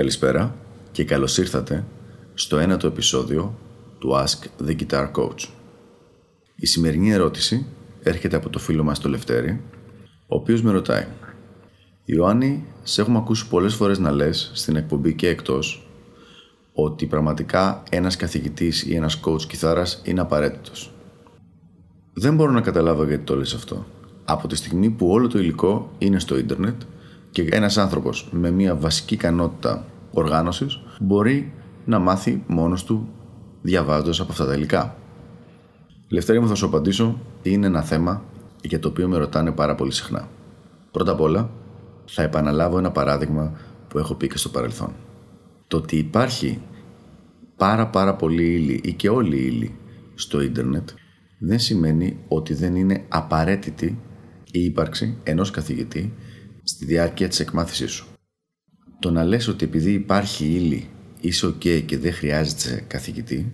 Καλησπέρα και καλώς ήρθατε στο ένατο επεισόδιο του Ask the Guitar Coach. Η σημερινή ερώτηση έρχεται από το φίλο μας το Λευτέρη, ο οποίος με ρωτάει Ιωάννη, σε έχουμε ακούσει πολλές φορές να λες στην εκπομπή και εκτός ότι πραγματικά ένας καθηγητής ή ένας coach κιθάρας είναι απαραίτητος. Δεν μπορώ να καταλάβω γιατί το λες αυτό. Από τη στιγμή που όλο το υλικό είναι στο ίντερνετ και ένας άνθρωπος με μια βασική ικανότητα οργάνωσης μπορεί να μάθει μόνος του διαβάζοντας από αυτά τα υλικά. Λευτέρη μου θα σου απαντήσω είναι ένα θέμα για το οποίο με ρωτάνε πάρα πολύ συχνά. Πρώτα απ' όλα θα επαναλάβω ένα παράδειγμα που έχω πει και στο παρελθόν. Το ότι υπάρχει πάρα πάρα πολύ ύλη ή και όλη η ύλη στο ίντερνετ δεν σημαίνει ότι δεν είναι απαραίτητη η ύπαρξη ενός καθηγητή στη διάρκεια της εκμάθησής σου. Το να λες ότι επειδή υπάρχει ύλη είσαι ok και δεν χρειάζεται καθηγητή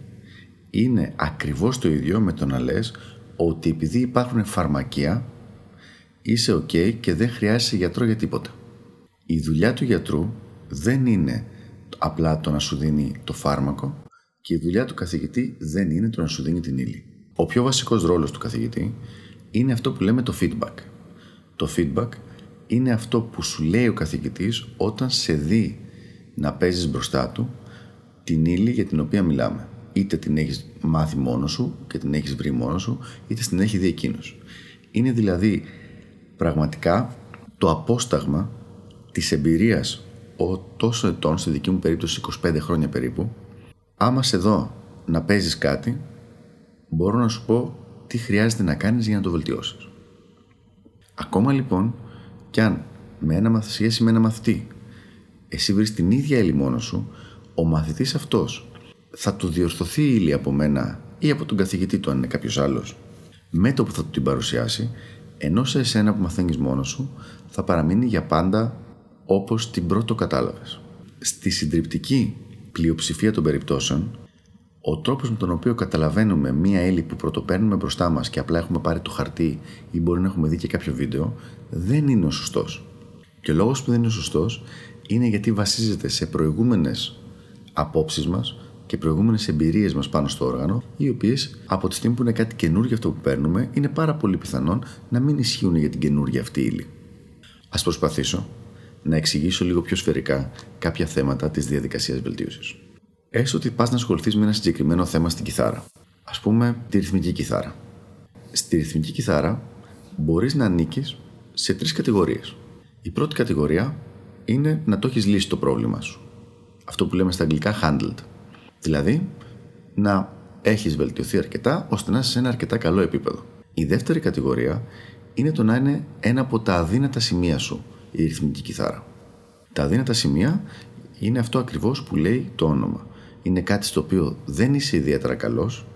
είναι ακριβώς το ίδιο με το να λες ότι επειδή υπάρχουν φαρμακεία είσαι ok και δεν χρειάζεσαι γιατρό για τίποτα. Η δουλειά του γιατρού δεν είναι απλά το να σου δίνει το φάρμακο και η δουλειά του καθηγητή δεν είναι το να σου δίνει την ύλη. Ο πιο βασικός ρόλος του καθηγητή είναι αυτό που λέμε το feedback. Το feedback είναι αυτό που σου λέει ο καθηγητής όταν σε δει να παίζεις μπροστά του την ύλη για την οποία μιλάμε. Είτε την έχεις μάθει μόνος σου και την έχεις βρει μόνος σου, είτε την έχει δει εκείνος. Είναι δηλαδή πραγματικά το απόσταγμα της εμπειρίας ο τόσο ετών, στη δική μου περίπτωση 25 χρόνια περίπου, άμα σε δω να παίζεις κάτι, μπορώ να σου πω τι χρειάζεται να κάνεις για να το βελτιώσεις. Ακόμα λοιπόν κι αν με ένα σχέση με ένα μαθητή. Εσύ βρεις την ίδια ύλη μόνος σου, ο μαθητής αυτός θα του διορθωθεί η ύλη από μένα ή από τον καθηγητή του αν είναι κάποιος άλλος. Με το που θα του την παρουσιάσει ενώ σε εσένα που μαθαίνεις μόνος σου θα παραμείνει για πάντα όπως την πρώτο κατάλαβες. Στη συντριπτική πλειοψηφία των περιπτώσεων ο τρόπος με τον οποίο καταλαβαίνουμε μία ύλη που πρωτοπαίρνουμε μπροστά μας και απλά έχουμε πάρει το χαρτί ή μπορεί να έχουμε δει και κάποιο βίντεο δεν είναι ο σωστός. Και ο λόγος που δεν είναι ο σωστός είναι γιατί βασίζεται σε προηγούμενες απόψεις μας και προηγούμενες εμπειρίες μας πάνω στο όργανο, οι οποίες από τη στιγμή που είναι κάτι καινούργιο αυτό που παίρνουμε, είναι πάρα πολύ πιθανόν να μην ισχύουν για την καινούργια αυτή ύλη. Α προσπαθήσω να εξηγήσω λίγο πιο σφαιρικά κάποια θέματα της διαδικασίας βελτίωσης. Έστω ότι πας να ασχοληθείς με ένα συγκεκριμένο θέμα στην κιθάρα. Α πούμε τη ρυθμική κιθάρα. Στη ρυθμική κιθάρα μπορείς να ανήκεις σε τρεις κατηγορίες. Η πρώτη κατηγορία είναι να το έχεις λύσει το πρόβλημα σου. Αυτό που λέμε στα αγγλικά handled. Δηλαδή, να έχεις βελτιωθεί αρκετά ώστε να είσαι σε ένα αρκετά καλό επίπεδο. Η δεύτερη κατηγορία είναι το να είναι ένα από τα αδύνατα σημεία σου η ρυθμική κιθάρα. Τα αδύνατα σημεία είναι αυτό ακριβώς που λέει το όνομα είναι κάτι στο οποίο δεν είσαι ιδιαίτερα καλός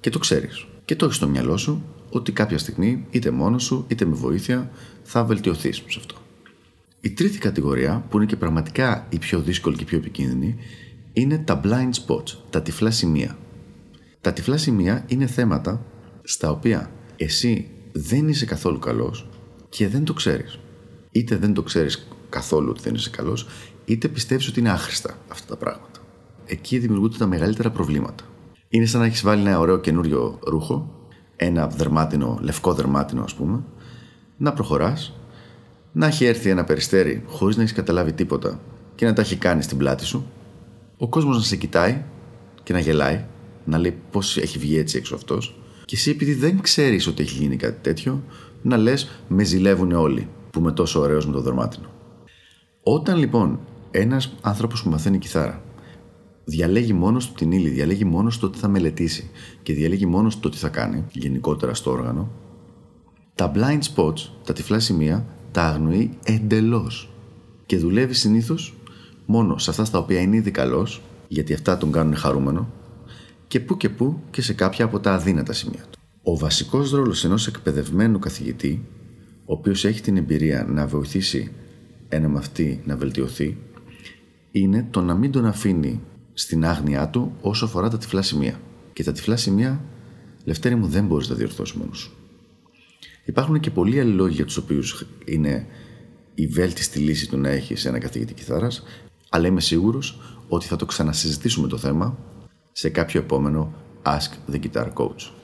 και το ξέρεις. Και το έχεις στο μυαλό σου ότι κάποια στιγμή, είτε μόνος σου είτε με βοήθεια, θα βελτιωθείς σε αυτό. Η τρίτη κατηγορία, που είναι και πραγματικά η πιο δύσκολη και πιο επικίνδυνη, είναι τα blind spots, τα τυφλά σημεία. Τα τυφλά σημεία είναι θέματα στα οποία εσύ δεν είσαι καθόλου καλός και δεν το ξέρεις. Είτε δεν το ξέρεις καθόλου ότι δεν είσαι καλός, είτε πιστεύεις ότι είναι άχρηστα αυτά τα πράγματα εκεί δημιουργούνται τα μεγαλύτερα προβλήματα. Είναι σαν να έχεις βάλει ένα ωραίο καινούριο ρούχο, ένα δερμάτινο, λευκό δερμάτινο ας πούμε, να προχωράς, να έχει έρθει ένα περιστέρι χωρίς να έχεις καταλάβει τίποτα και να τα έχει κάνει στην πλάτη σου, ο κόσμος να σε κοιτάει και να γελάει, να λέει πώς έχει βγει έτσι έξω αυτός, και εσύ επειδή δεν ξέρεις ότι έχει γίνει κάτι τέτοιο, να λες με ζηλεύουν όλοι που είμαι τόσο ωραίος με το δερμάτινο. Όταν λοιπόν ένας άνθρωπος που μαθαίνει κιθάρα διαλέγει μόνος του την ύλη, διαλέγει μόνος το τι θα μελετήσει και διαλέγει μόνος το τι θα κάνει γενικότερα στο όργανο, τα blind spots, τα τυφλά σημεία, τα αγνοεί εντελώς. Και δουλεύει συνήθως μόνος σε αυτά στα οποία είναι ήδη καλός, γιατί αυτά τον κάνουν χαρούμενο, και που και που και σε κάποια από τα αδύνατα σημεία του. Ο βασικός ρόλος ενός εκπαιδευμένου καθηγητή, ο οποίος έχει την εμπειρία να βοηθήσει ένα μαθητή να βελτιωθεί, είναι το να μην τον αφήνει στην άγνοιά του όσο αφορά τα τυφλά σημεία. Και τα τυφλά σημεία, Λευτέρη μου, δεν μπορείς να διορθώσεις μόνος σου. Υπάρχουν και πολλοί άλλοι λόγοι για τους οποίους είναι η βέλτιστη λύση του να έχεις ένα καθηγητή κιθάρας, αλλά είμαι σίγουρος ότι θα το ξανασυζητήσουμε το θέμα σε κάποιο επόμενο Ask the Guitar Coach.